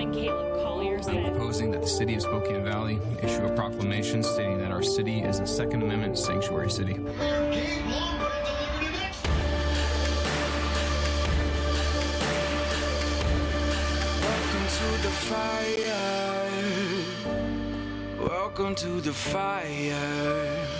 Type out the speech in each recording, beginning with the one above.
Councilman Caleb Collier said. proposing that the city of Spokane Valley issue a proclamation stating that our city is a Second Amendment sanctuary city. Welcome to the fire. Welcome to the fire.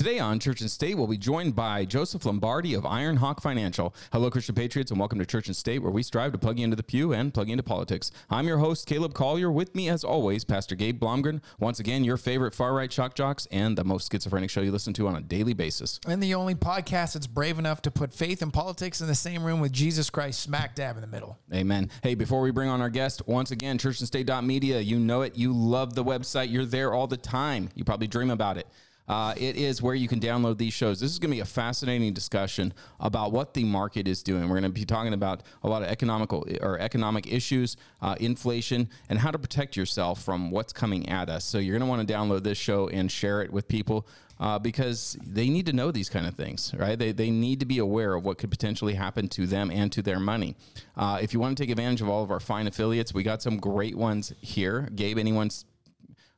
Today on Church and State, we'll be joined by Joseph Lombardi of Iron Hawk Financial. Hello, Christian Patriots, and welcome to Church and State, where we strive to plug you into the pew and plug you into politics. I'm your host, Caleb Collier. With me, as always, Pastor Gabe Blomgren. Once again, your favorite far right shock jocks and the most schizophrenic show you listen to on a daily basis. and the only podcast that's brave enough to put faith and politics in the same room with Jesus Christ smack dab in the middle. Amen. Hey, before we bring on our guest, once again, churchandstate.media, you know it. You love the website. You're there all the time. You probably dream about it. Uh, it is where you can download these shows. This is going to be a fascinating discussion about what the market is doing. We're going to be talking about a lot of economical or economic issues, uh, inflation, and how to protect yourself from what's coming at us. So you're going to want to download this show and share it with people uh, because they need to know these kind of things, right? They, they need to be aware of what could potentially happen to them and to their money. Uh, if you want to take advantage of all of our fine affiliates, we got some great ones here. Gabe, anyone's Eh,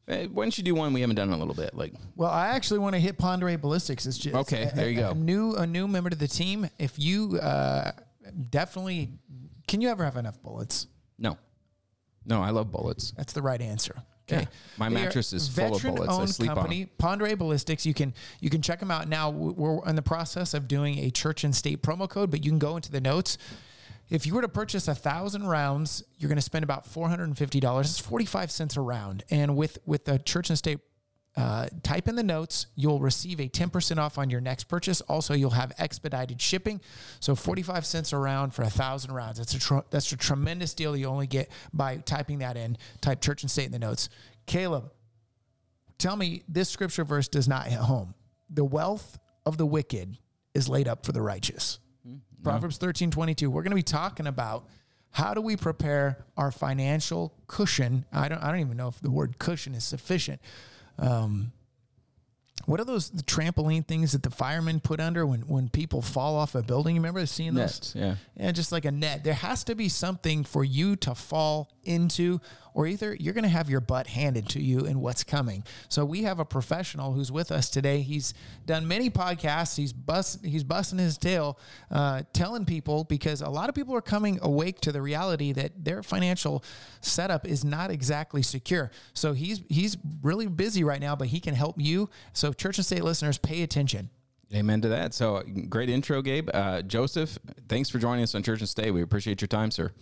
Why don't you do one we haven't done in a little bit? Like, Well, I actually want to hit Ponderay Ballistics. It's just Okay, a- there you a- go. A new a new member to the team. If you uh, definitely, can you ever have enough bullets? no, no, I love bullets. That's the right answer. Okay. Yeah. My They mattress is full of bullets. I sleep on company, Ponderay Ballistics. You can you can check them out now. We're in the process of doing a church and state promo code, but you can go into the notes. If you were to purchase a thousand rounds, you're going to spend about four hundred and fifty dollars. It's forty five cents a round, and with with the church and state. Uh, type in the notes. You'll receive a 10% off on your next purchase. Also, you'll have expedited shipping. So 45 cents a round for a thousand rounds. That's a tr- that's a tremendous deal you only get by typing that in. Type church and state in the notes. Caleb, tell me this scripture verse does not hit home. The wealth of the wicked is laid up for the righteous. Proverbs 13, 22. We're going to be talking about how do we prepare our financial cushion. I don't, I don't even know if the word cushion is sufficient. Um, what are those the trampoline things that the firemen put under when, when people fall off a building? You remember seeing those? Nets, yeah. Yeah, just like a net. There has to be something for you to fall into, or either you're going to have your butt handed to you in what's coming. So we have a professional who's with us today. He's done many podcasts. He's bust, he's busting his tail, uh, telling people because a lot of people are coming awake to the reality that their financial setup is not exactly secure. So he's he's really busy right now, but he can help you. So church and state listeners, pay attention. Amen to that. So, great intro, Gabe. Uh, Joseph, thanks for joining us on Church and State. We appreciate your time, sir.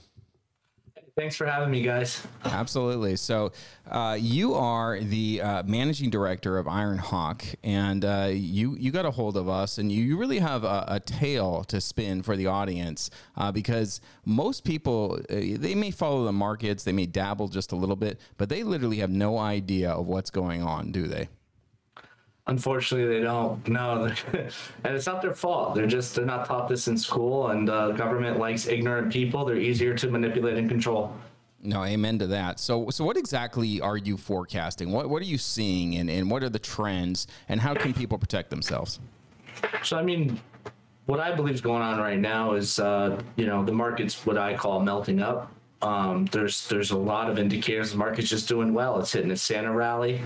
Thanks for having me, guys. Absolutely. So, uh, you are the uh, managing director of Iron Hawk, and uh, you you got a hold of us, and you, you really have a, a tale to spin for the audience uh, because most people uh, they may follow the markets, they may dabble just a little bit, but they literally have no idea of what's going on, do they? Unfortunately, they don't. No, and it's not their fault. They're just they're not taught this in school, and uh, government likes ignorant people. They're easier to manipulate and control. No, amen to that. So, so what exactly are you forecasting? What what are you seeing, and, and what are the trends, and how can people protect themselves? So, I mean, what I believe is going on right now is, uh, you know, the market's what I call melting up. Um, there's there's a lot of indicators the market's just doing well. It's hitting its Santa rally.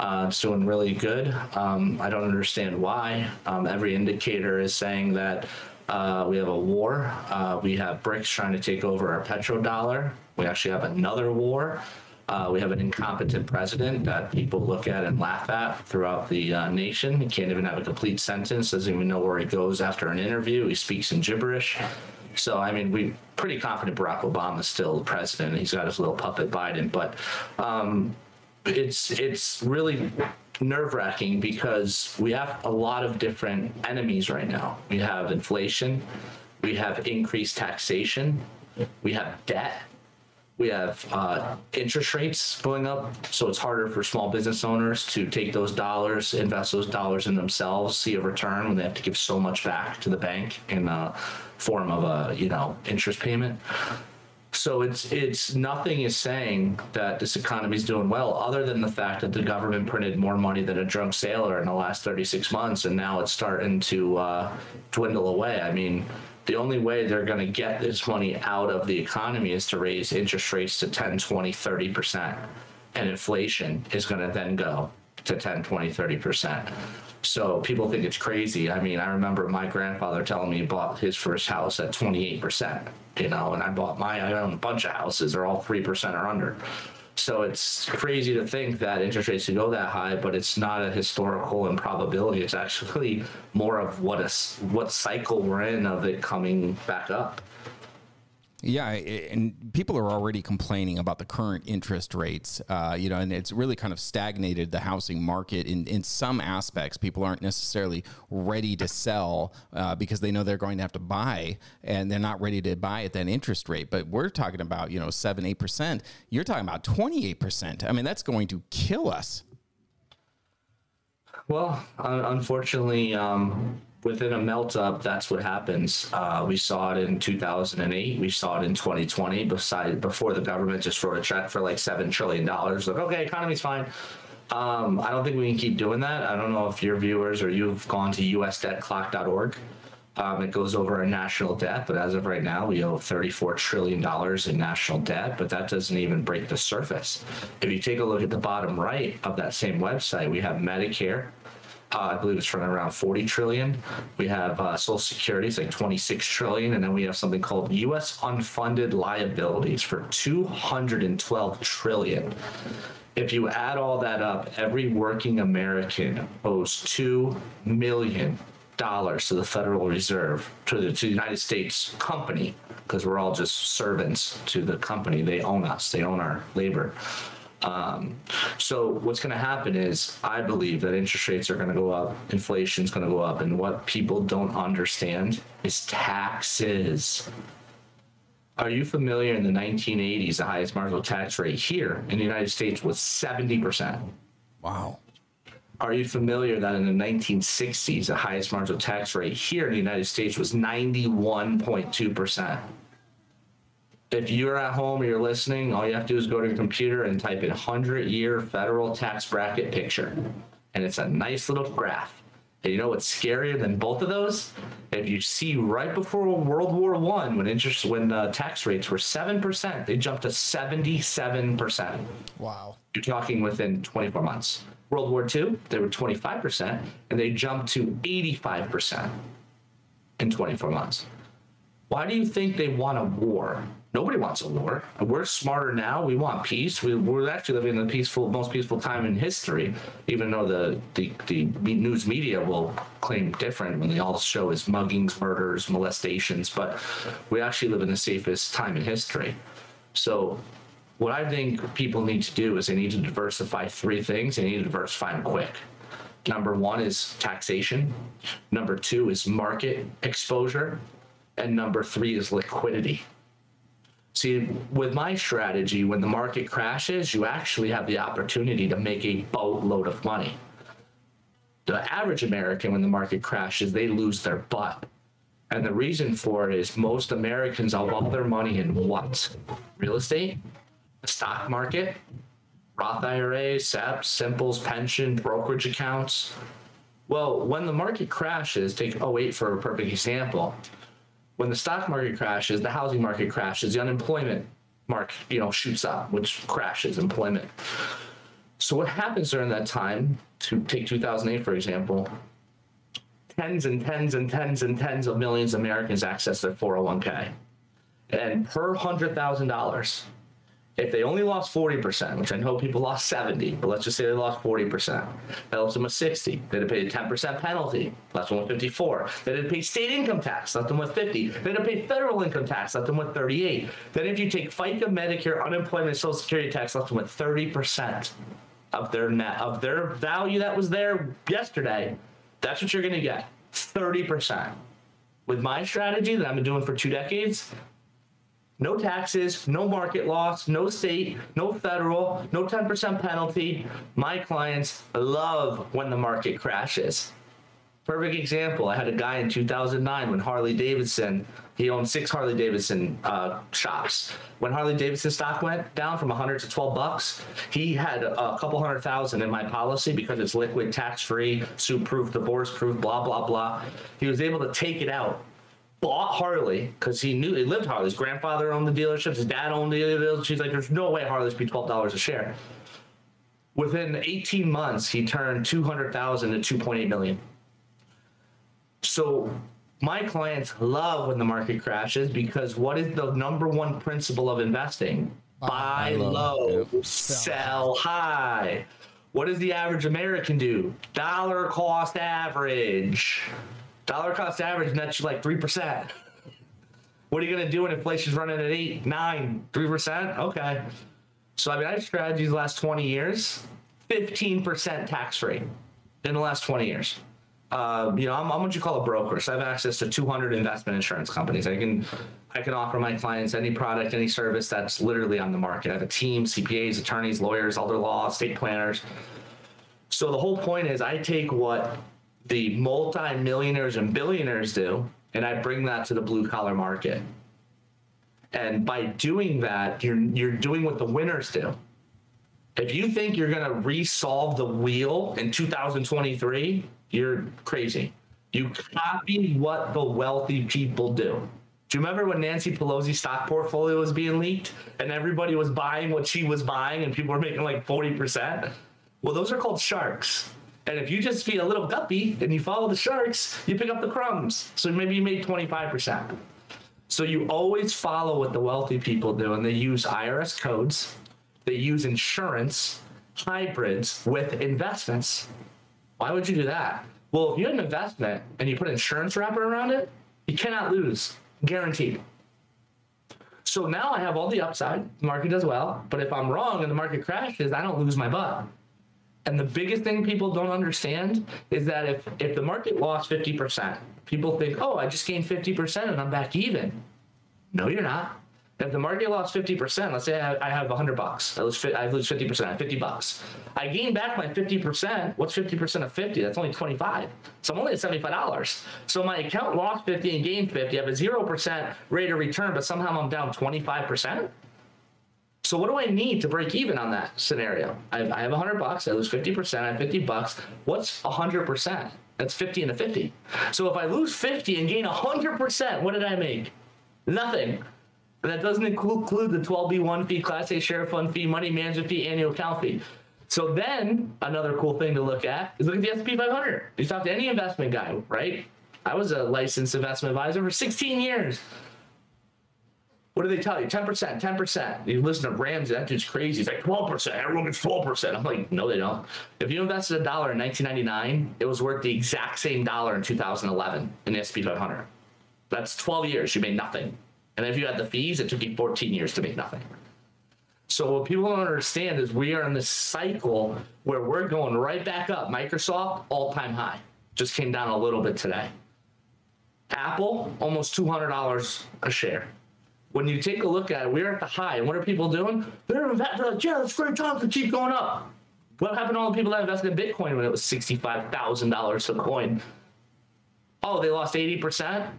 Uh, it's doing really good. Um, I don't understand why. Um, every indicator is saying that uh, we have a war. Uh, we have BRICS trying to take over our petrodollar. We actually have another war. Uh, we have an incompetent president that people look at and laugh at throughout the uh, nation. He can't even have a complete sentence, doesn't even know where he goes after an interview. He speaks in gibberish. So, I mean, we're pretty confident Barack Obama is still the president. He's got his little puppet Biden, but um, it's it's really nerve wracking because we have a lot of different enemies right now. We have inflation, we have increased taxation, we have debt, we have uh, interest rates going up, so it's harder for small business owners to take those dollars, invest those dollars in themselves, see a return when they have to give so much back to the bank in the form of a you know interest payment. So it's it's nothing is saying that this economy is doing well, other than the fact that the government printed more money than a drunk sailor in the last 36 months, and now it's starting to uh, dwindle away. I mean, the only way they're going to get this money out of the economy is to raise interest rates to 10, 20, 30%. And inflation is going to then go to 10, 20, 30%. So people think it's crazy. I mean, I remember my grandfather telling me he bought his first house at 28%, you know, and I bought my, I own a bunch of houses, they're all 3% or under. So it's crazy to think that interest rates could go that high, but it's not a historical improbability. It's actually more of what a what cycle we're in of it coming back up. Yeah, and people are already complaining about the current interest rates, uh, you know, and it's really kind of stagnated the housing market in, in some aspects. People aren't necessarily ready to sell uh, because they know they're going to have to buy, and they're not ready to buy at that interest rate. But we're talking about, you know, seven, eight percent. You're talking about twenty eight percent. I mean, that's going to kill us. Well, un- unfortunately, um, within a melt up, that's what happens. Uh, we saw it in 2008. We saw it in 2020. Beside before the government just wrote a check for like seven trillion dollars. Like, okay, economy's fine. Um, I don't think we can keep doing that. I don't know if your viewers or you've gone to usdebtclock.org. Um, it goes over our national debt, but as of right now, we owe $34 trillion in national debt, but that doesn't even break the surface. If you take a look at the bottom right of that same website, we have Medicare. Uh, I believe it's running around 40 trillion. We have uh, Social Security, it's like 26 trillion. And then we have something called U.S. unfunded liabilities for 212 trillion. If you add all that up, every working American owes $2 million to the Federal Reserve, to the, to the United States company, because we're all just servants to the company. They own us, they own our labor. Um, so what's going to happen is I believe that interest rates are going to go up, inflation's going to go up, and what people don't understand is taxes. Are you familiar in the 1980s, the highest marginal tax rate here in the United States was 70%? Wow. Are you familiar that in the 1960s, the highest marginal tax rate here in the United States was 91.2%? If you're at home or you're listening, all you have to do is go to your computer and type in 100 year federal tax bracket picture. And it's a nice little graph. And you know what's scarier than both of those? If you see right before World War One, when interest, when uh, tax rates were seven percent, they jumped to seventy-seven percent. Wow. You're talking within 24 months. World War II, they were 25%, and they jumped to 85% in 24 months. Why do you think they want a war? Nobody wants a war. We're smarter now. We want peace. We, we're actually living in the peaceful, most peaceful time in history, even though the, the, the news media will claim different when they all show is muggings, murders, molestations. But we actually live in the safest time in history. So what I think people need to do is they need to diversify three things. They need to diversify them quick. Number one is taxation. Number two is market exposure. And number three is liquidity. See, with my strategy, when the market crashes, you actually have the opportunity to make a boatload of money. The average American, when the market crashes, they lose their butt. And the reason for it is most Americans have all their money in what? Real estate, the stock market, Roth IRAs, SEPs, Simples, pension, brokerage accounts. Well, when the market crashes, take 08 for a perfect example. When the stock market crashes, the housing market crashes, the unemployment mark, you know, shoots up, which crashes employment. So what happens during that time, to take 2008 for example, tens and tens and tens and tens of millions of Americans access their 401k. And per $100,000, if they only lost 40%, which I know people lost 70, but let's just say they lost 40%, that left them with 60. They had to pay a 10% penalty, left them with 54. They had to pay state income tax, left them with 50. They had to pay federal income tax, left them with 38. Then if you take FICA, Medicare, unemployment, Social Security tax, left them with 30% of their net, of their value that was there yesterday. That's what you're going to get 30%. With my strategy that I've been doing for two decades, no taxes, no market loss, no state, no federal, no 10% penalty. My clients love when the market crashes. Perfect example. I had a guy in 2009 when Harley Davidson, he owned six Harley Davidson uh, shops. When Harley Davidson stock went down from 100 to 12 bucks, he had a couple hundred thousand in my policy because it's liquid, tax free, suit proof, divorce proof, blah, blah, blah. He was able to take it out bought Harley because he knew he lived Harley. His grandfather owned the dealerships. His dad owned the dealerships. She's like, there's no way Harley's be twelve dollars a share. Within 18 months, he turned 200,000 to 2.8 million. So my clients love when the market crashes because what is the number one principle of investing? Buy low, sell high. What does the average American do? Dollar cost average. Dollar cost average nets you like 3%. What are you going to do when inflation's running at 8, 9, 3%? Okay. So, I mean, I have strategies the last 20 years, 15% tax rate in the last 20 years. Uh, you know, I'm, I'm what you call a broker. So I have access to 200 investment insurance companies. I can, I can offer my clients any product, any service that's literally on the market. I have a team, CPAs, attorneys, lawyers, elder law, estate planners. So the whole point is I take what the multi-millionaires and billionaires do, and I bring that to the blue collar market. And by doing that, you're you're doing what the winners do. If you think you're going to resolve the wheel in 2023, you're crazy. You copy what the wealthy people do. Do you remember when Nancy Pelosi's stock portfolio was being leaked and everybody was buying what she was buying and people were making like 40%? Well, those are called sharks. And if you just be a little guppy and you follow the sharks, you pick up the crumbs. So maybe you made 25%. So you always follow what the wealthy people do, and they use IRS codes, they use insurance, hybrids with investments. Why would you do that? Well, if you have an investment and you put an insurance wrapper around it, you cannot lose, guaranteed. So now I have all the upside. The market does well, but if I'm wrong and the market crashes, I don't lose my butt. And the biggest thing people don't understand is that if if the market lost 50%, people think, "Oh, I just gained 50% and I'm back even." No, you're not. If the market lost 50%, let's say I, have 100 bucks. I lose, I lose 50%, I have 50 bucks. I gain back my 50%. What's 50% of 50? That's only 25. So I'm only at $75. So my account lost 50 and gained 50. I have a 0% rate of return, but somehow I'm down 25%. So what do I need to break even on that scenario? I have, I have 100 bucks. I lose 50%. I have 50 bucks. What's 100%? That's 50 and a 50. So if I lose 50 and gain 100%, what did I make? Nothing. That doesn't include, include the 12B1 fee, Class A share fund fee, money management fee, annual account fee. So then another cool thing to look at is look at the S&P 500. You talk to any investment guy, right? I was a licensed investment advisor for 16 years. What do they tell you? 10%, 10%. You listen to Ramsey, that dude's crazy. He's like 12%. Everyone gets 12%. I'm like, no, they don't. If you invested a dollar in 1999, it was worth the exact same dollar in 2011 in the S&P 500. That's 12 years. You made nothing. And if you had the fees, it took you 14 years to make nothing. So what people don't understand is we are in this cycle where we're going right back up. Microsoft, all-time high. Just came down a little bit today. Apple, almost $200 a share. When you take a look at it, we're at the high. And what are people doing? They're investing like, yeah, it's great time to keep going up. What happened to all the people that invested in Bitcoin when it was $65,000 a coin? Oh, they lost 80%?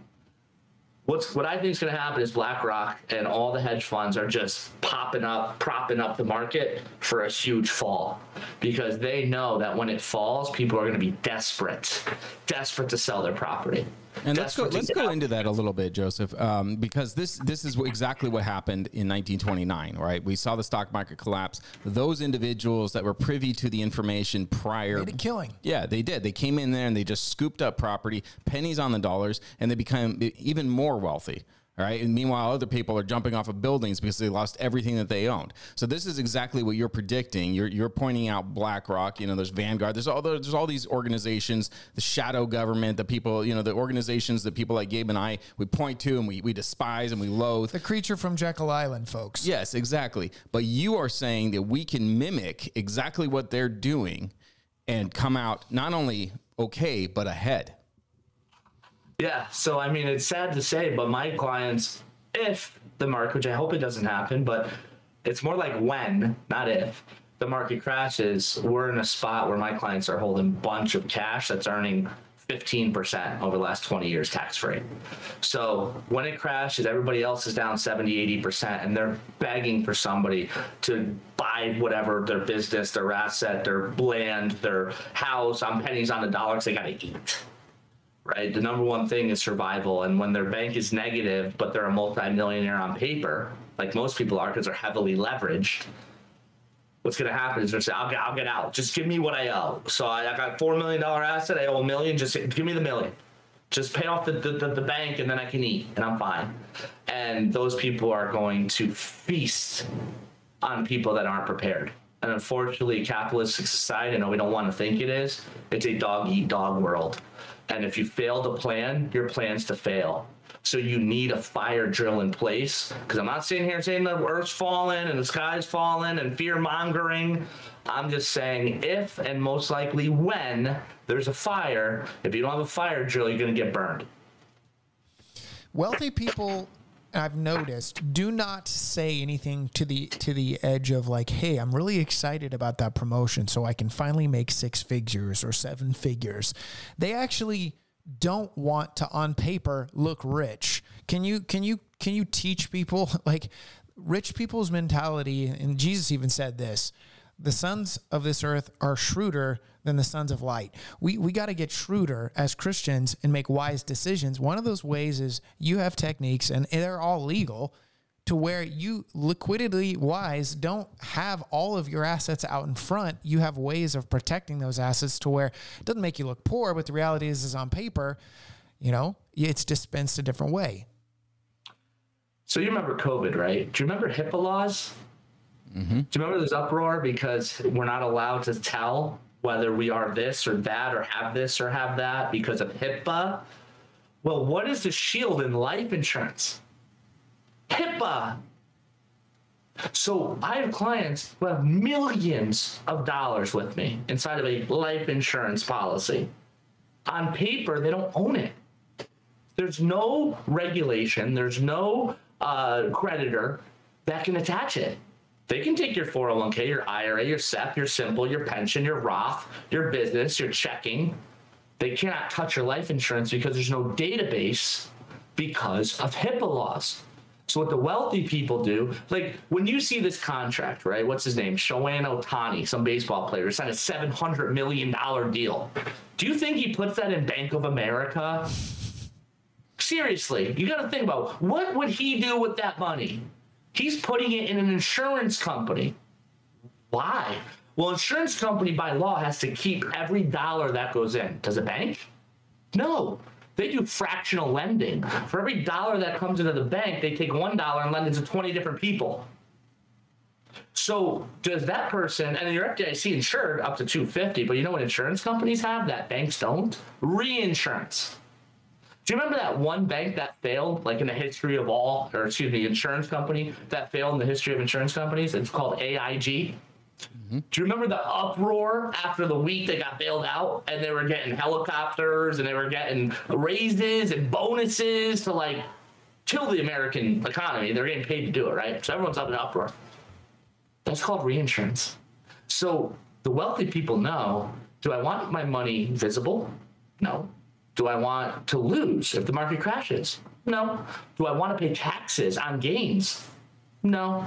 What's what I think is going to happen is BlackRock and all the hedge funds are just popping up, propping up the market for a huge fall because they know that when it falls, people are going to be desperate, desperate to sell their property. And let's go let's go into that a little bit, Joseph, um, because this this is exactly what happened in 1929. Right, we saw the stock market collapse. Those individuals that were privy to the information prior killing. Yeah, they did. They came in there and they just scooped up property, pennies on the dollars, and they became even more wealthy. All right. And meanwhile, other people are jumping off of buildings because they lost everything that they owned. So this is exactly what you're predicting. You're, you're pointing out BlackRock. You know, there's Vanguard. There's all the, there's all these organizations, the shadow government, the people. You know, the organizations that people like Gabe and I we point to and we we despise and we loathe. The creature from Jekyll Island, folks. Yes, exactly. But you are saying that we can mimic exactly what they're doing and come out not only okay but ahead. Yeah. So I mean, it's sad to say, but my clients, if the market, which I hope it doesn't happen, but it's more like when, not if, the market crashes, we're in a spot where my clients are holding a bunch of cash that's earning 15% over the last 20 years tax free. So when it crashes, everybody else is down 70, 80%, and they're begging for somebody to buy whatever their business, their asset, their land, their house on pennies on the dollar because they got to eat right? The number one thing is survival. And when their bank is negative, but they're a multimillionaire on paper, like most people are because they're heavily leveraged, what's going to happen is they're say, I'll get, I'll get out. Just give me what I owe. So I, I got $4 million asset. I owe a million. Just give me the million. Just pay off the, the, the, the bank and then I can eat and I'm fine. And those people are going to feast on people that aren't prepared. And unfortunately, capitalistic society, I know we don't want to think it is, it's a dog eat dog world. And if you fail to plan, your plan's to fail. So you need a fire drill in place. Because I'm not sitting here saying the earth's falling and the sky's falling and fear mongering. I'm just saying if and most likely when there's a fire, if you don't have a fire drill, you're going to get burned. wealthy people I've noticed do not say anything to the to the edge of like, hey, I'm really excited about that promotion so I can finally make six figures or seven figures. They actually don't want to on paper look rich. Can you can you can you teach people like rich people's mentality and Jesus even said this the sons of this earth are shrewder than the sons of light. We we got to get shrewder as Christians and make wise decisions. One of those ways is you have techniques and they're all legal to where you liquidity wise don't have all of your assets out in front. You have ways of protecting those assets to where it doesn't make you look poor, but the reality is is on paper, you know, it's dispensed a different way. So you remember COVID, right? Do you remember HIPAA laws? Do you remember this uproar because we're not allowed to tell whether we are this or that or have this or have that because of HIPAA? Well, what is the shield in life insurance? HIPAA. So I have clients who have millions of dollars with me inside of a life insurance policy. On paper, they don't own it. There's no regulation, there's no uh, creditor that can attach it. They can take your 401k, your IRA, your SEP, your Simple, your pension, your Roth, your business, your checking. They cannot touch your life insurance because there's no database because of HIPAA laws. So what the wealthy people do, like when you see this contract, right? What's his name? Shohei Ohtani, some baseball player, signed a seven hundred million dollar deal. Do you think he puts that in Bank of America? Seriously, you got to think about what would he do with that money? He's putting it in an insurance company. Why? Well, insurance company by law has to keep every dollar that goes in. Does a bank? No. They do fractional lending. For every dollar that comes into the bank, they take one dollar and lend it to 20 different people. So does that person, and you're FDIC insured up to 250, but you know what insurance companies have that banks don't? Reinsurance. Do you remember that one bank that failed, like in the history of all, or excuse me, insurance company that failed in the history of insurance companies? It's called AIG. Mm-hmm. Do you remember the uproar after the week they got bailed out and they were getting helicopters and they were getting raises and bonuses to like kill the American economy? They're getting paid to do it, right? So everyone's up in uproar. That's called reinsurance. So the wealthy people know do I want my money visible? No. Do I want to lose if the market crashes? No. Do I want to pay taxes on gains? No.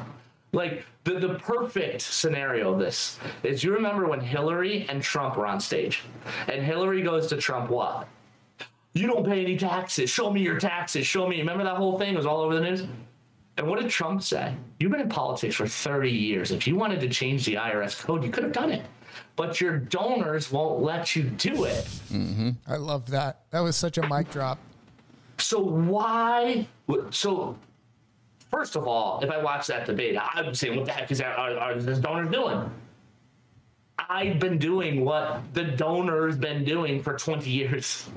Like the, the perfect scenario of this is you remember when Hillary and Trump were on stage, and Hillary goes to Trump, what? You don't pay any taxes. Show me your taxes. Show me. Remember that whole thing it was all over the news? And what did Trump say? You've been in politics for 30 years. If you wanted to change the IRS code, you could have done it. But your donors won't let you do it. Mm-hmm. I love that. That was such a mic drop. So why? So first of all, if I watch that debate, I'm saying, what the heck is that? Are, are this donor doing? I've been doing what the donor's been doing for 20 years,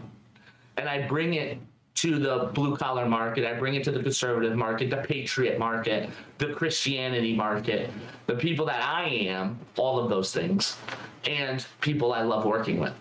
and I bring it to the blue collar market. I bring it to the conservative market, the patriot market, the Christianity market, the people that I am, all of those things, and people I love working with.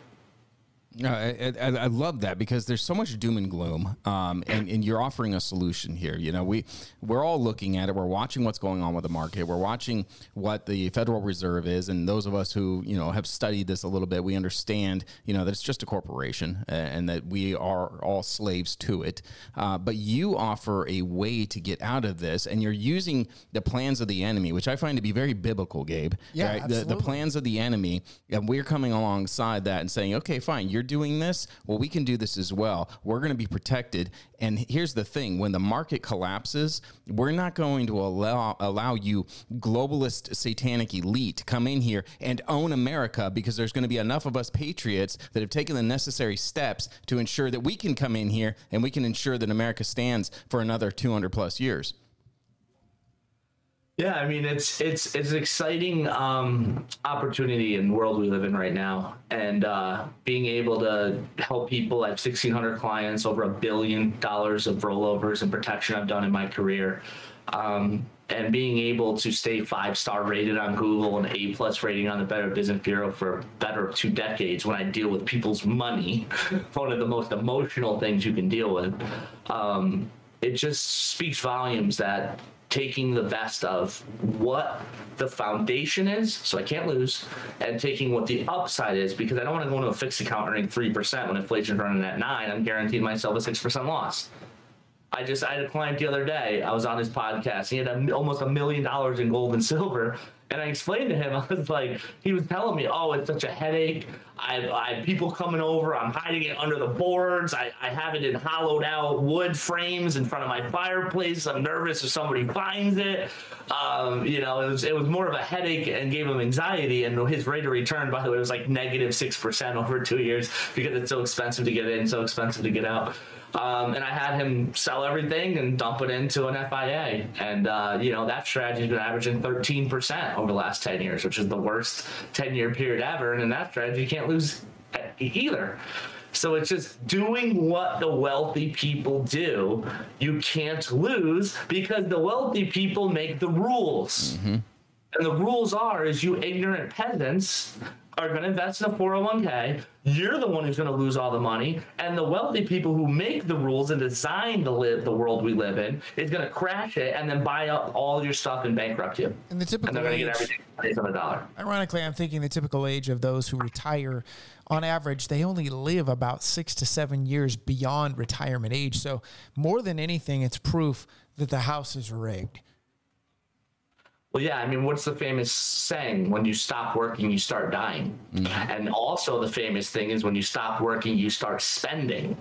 No, I, I, I love that because there's so much doom and gloom, um, and, and you're offering a solution here. You know, we we're all looking at it. We're watching what's going on with the market. We're watching what the Federal Reserve is, and those of us who you know have studied this a little bit, we understand you know that it's just a corporation and that we are all slaves to it. Uh, but you offer a way to get out of this, and you're using the plans of the enemy, which I find to be very biblical, Gabe. Yeah, The, the plans of the enemy, and we're coming alongside that and saying, okay, fine, you're doing this, well, we can do this as well. We're going to be protected. And here's the thing when the market collapses, we're not going to allow, allow you, globalist satanic elite, to come in here and own America because there's going to be enough of us patriots that have taken the necessary steps to ensure that we can come in here and we can ensure that America stands for another 200 plus years. Yeah, I mean it's it's it's an exciting um, opportunity in the world we live in right now, and uh, being able to help people. I have sixteen hundred clients, over a billion dollars of rollovers and protection I've done in my career, um, and being able to stay five star rated on Google and A plus rating on the Better Business Bureau for better two decades. When I deal with people's money, one of the most emotional things you can deal with. Um, it just speaks volumes that taking the best of what the foundation is, so I can't lose, and taking what the upside is because I don't want to go into a fixed account earning three percent when inflation's running at nine. I'm guaranteeing myself a six percent loss. I just I had a client the other day. I was on his podcast. He had a, almost a million dollars in gold and silver, and I explained to him. I was like, he was telling me, "Oh, it's such a headache. I, I have people coming over. I'm hiding it under the boards. I, I have it in hollowed out wood frames in front of my fireplace. I'm nervous if somebody finds it. Um, you know, it was it was more of a headache and gave him anxiety. And his rate of return, by the way, was like negative six percent over two years because it's so expensive to get in, so expensive to get out." Um, and I had him sell everything and dump it into an FIA. And, uh, you know, that strategy's been averaging 13% over the last 10 years, which is the worst 10 year period ever. And in that strategy, you can't lose either. So it's just doing what the wealthy people do. You can't lose because the wealthy people make the rules. Mm-hmm. And the rules are is you ignorant peasants are going to invest in a 401k. You're the one who's going to lose all the money, and the wealthy people who make the rules and design the live the world we live in is going to crash it and then buy up all your stuff and bankrupt you. And the typical and they're going to get everything based on a dollar. Ironically, I'm thinking the typical age of those who retire, on average, they only live about six to seven years beyond retirement age. So more than anything, it's proof that the house is rigged. Well, yeah, I mean, what's the famous saying? When you stop working, you start dying. Mm-hmm. And also, the famous thing is when you stop working, you start spending.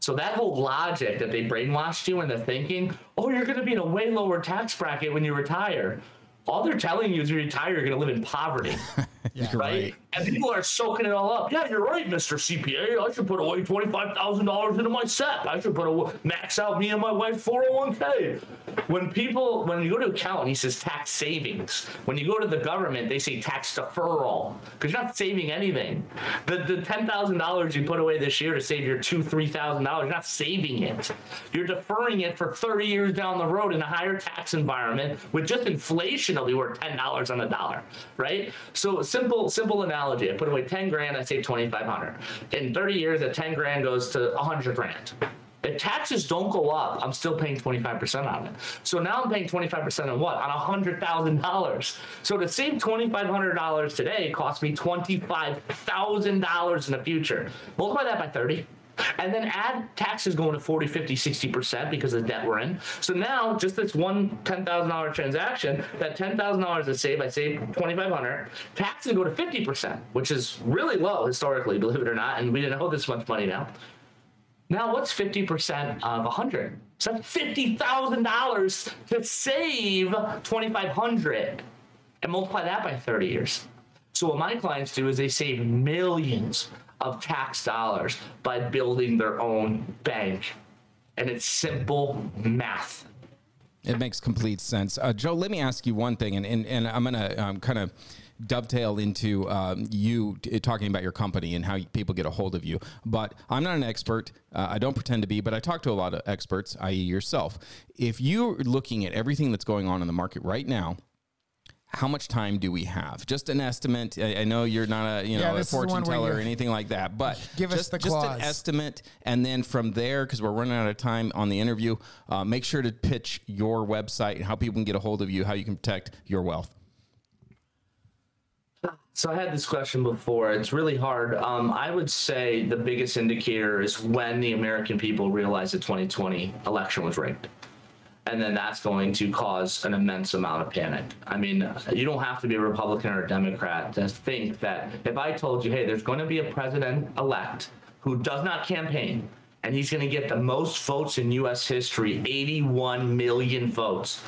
So that whole logic that they brainwashed you into thinking, oh, you're going to be in a way lower tax bracket when you retire all they're telling you is you retire, you're going to live in poverty. yeah, right? right? And people are soaking it all up. Yeah, you're right, Mr. CPA. I should put away $25,000 into my SEP. I should put a max out me and my wife 401k. When people, when you go to accountant, he says tax savings. When you go to the government, they say tax deferral because you're not saving anything. The, the $10,000 you put away this year to save your two, $3,000, you're not saving it. You're deferring it for 30 years down the road in a higher tax environment with just inflation will be worth ten dollars on the dollar, right? So simple, simple analogy. I put away ten grand, I save twenty five hundred. In thirty years, that ten grand goes to hundred grand. If taxes don't go up, I'm still paying 25% on it. So now I'm paying 25% on what? On $100,000. So to save $2,500 today costs me $25,000 in the future. Multiply that by 30 and then add taxes going to 40 50 60% because of the debt we're in. So now just this one $10000 transaction that $10000 is saved i save 2500 taxes go to 50% which is really low historically believe it or not and we didn't owe this much money now. Now what's 50% of 100 so that's $50000 to save 2500 and multiply that by 30 years so what my clients do is they save millions of tax dollars by building their own bank. And it's simple math. It makes complete sense. Uh, Joe, let me ask you one thing, and, and, and I'm going to um, kind of dovetail into um, you t- talking about your company and how people get a hold of you. But I'm not an expert. Uh, I don't pretend to be, but I talk to a lot of experts, i.e., yourself. If you're looking at everything that's going on in the market right now, how much time do we have? Just an estimate. I, I know you're not a you know yeah, a fortune teller or anything like that, but give just, us the just an estimate, and then from there, because we're running out of time on the interview, uh, make sure to pitch your website and how people can get a hold of you, how you can protect your wealth. So I had this question before. It's really hard. Um, I would say the biggest indicator is when the American people realized the 2020 election was rigged And then that's going to cause an immense amount of panic. I mean, you don't have to be a Republican or a Democrat to think that if I told you, hey, there's going to be a president elect who does not campaign, and he's going to get the most votes in U.S. history 81 million votes.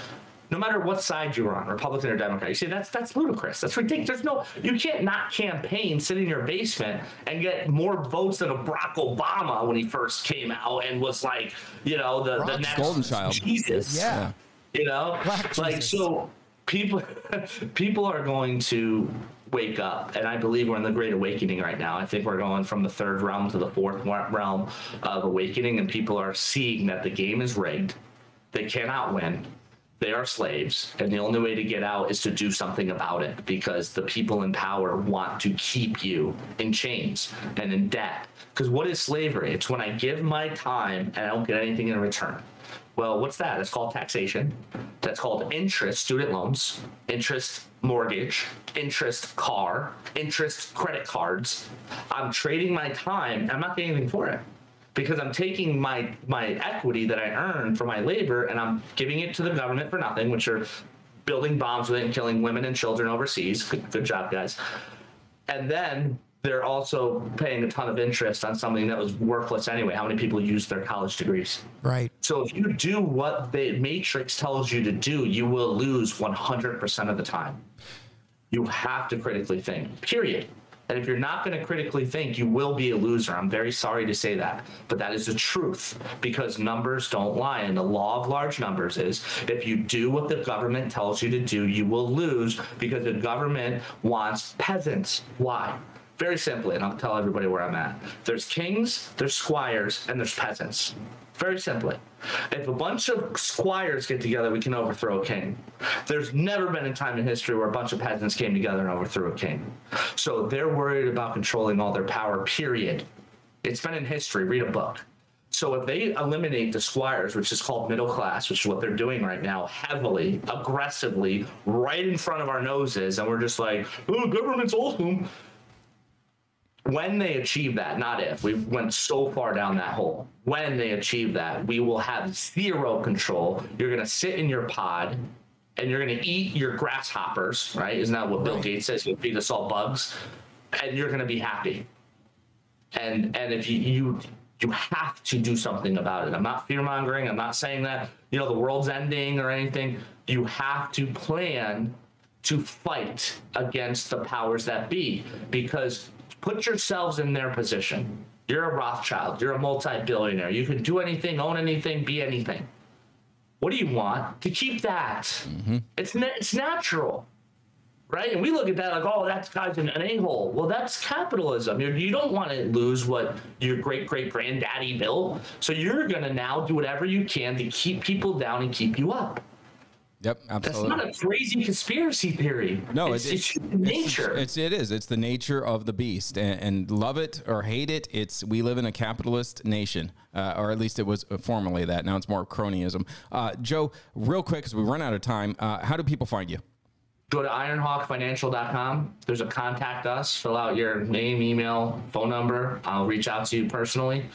No matter what side you're on, Republican or Democrat, you say that's that's ludicrous. That's ridiculous. There's no, you can't not campaign, sit in your basement, and get more votes than a Barack Obama when he first came out and was like, you know, the the next golden child. Jesus. Yeah. You know, Black like Jesus. so, people people are going to wake up, and I believe we're in the Great Awakening right now. I think we're going from the third realm to the fourth realm of awakening, and people are seeing that the game is rigged. They cannot win. They are slaves, and the only way to get out is to do something about it because the people in power want to keep you in chains and in debt. Because what is slavery? It's when I give my time and I don't get anything in return. Well, what's that? It's called taxation. That's called interest, student loans, interest mortgage, interest car, interest credit cards. I'm trading my time. I'm not getting anything for it because I'm taking my my equity that I earned for my labor and I'm giving it to the government for nothing, which are building bombs with it and killing women and children overseas. Good, good job, guys. And then they're also paying a ton of interest on something that was worthless anyway. How many people use their college degrees? Right. So if you do what the matrix tells you to do, you will lose 100% of the time. You have to critically think, period. And if you're not going to critically think, you will be a loser. I'm very sorry to say that, but that is the truth because numbers don't lie. And the law of large numbers is if you do what the government tells you to do, you will lose because the government wants peasants. Why? Very simply, and I'll tell everybody where I'm at. There's kings, there's squires, and there's peasants. Very simply. If a bunch of squires get together, we can overthrow a king. There's never been a time in history where a bunch of peasants came together and overthrew a king. So they're worried about controlling all their power, period. It's been in history. Read a book. So if they eliminate the squires, which is called middle class, which is what they're doing right now, heavily, aggressively, right in front of our noses, and we're just like, oh, government's awesome when they achieve that, not if, we went so far down that hole. When they achieve that, we will have zero control. You're going to sit in your pod and you're going to eat your grasshoppers, right? Isn't that what Bill Gates says? He'll feed us all bugs and you're going to be happy. And and if you, you you have to do something about it. I'm not fear mongering. I'm not saying that, you know, the world's ending or anything. You have to plan to fight against the powers that be because put yourselves in their position. You're a Rothschild, you're a multi billionaire. You can do anything, own anything, be anything. What do you want? To keep that. Mm-hmm. It's, na- it's natural. Right? And we look at that like, oh, that guy's an, an a hole. Well, that's capitalism. You're, you don't want to lose what your great great granddaddy built. So you're going to now do whatever you can to keep people down and keep you up. Yep, absolutely. That's not a crazy conspiracy theory. No, it's, it's, it's, nature. It's, it is. It's the nature of the beast, and, and love it or hate it. It's we live in a capitalist nation, uh, or at least it was formerly that. Now it's more cronyism. Uh, Joe, real quick, because we run out of time. Uh, how do people find you? Go to ironhawkfinancial.com. There's a contact us. Fill out your name, email, phone number. I'll reach out to you personally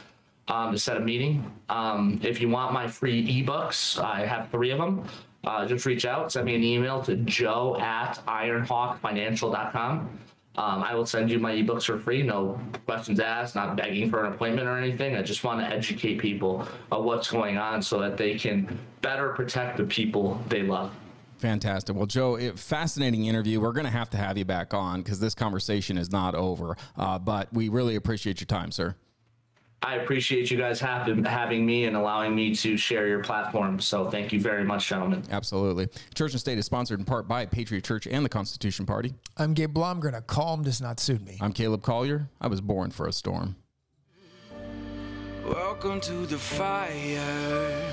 um, to set a meeting. Um, if you want my free ebooks, I have three of them. Uh, just reach out, send me an email to joe at ironhawkfinancial.com. Um, I will send you my ebooks for free, no questions asked, not begging for an appointment or anything. I just want to educate people of what's going on so that they can better protect the people they love. Fantastic. Well, Joe, it, fascinating interview. We're going to have to have you back on because this conversation is not over. Uh, but we really appreciate your time, sir. I appreciate you guys having having me and allowing me to share your platform. So thank you very much, gentlemen. Absolutely. Church and State is sponsored in part by Patriot Church and the Constitution Party. I'm Gabe Blomgren. A calm does not suit me. I'm Caleb Collier. I was born for a storm. Welcome to the fire.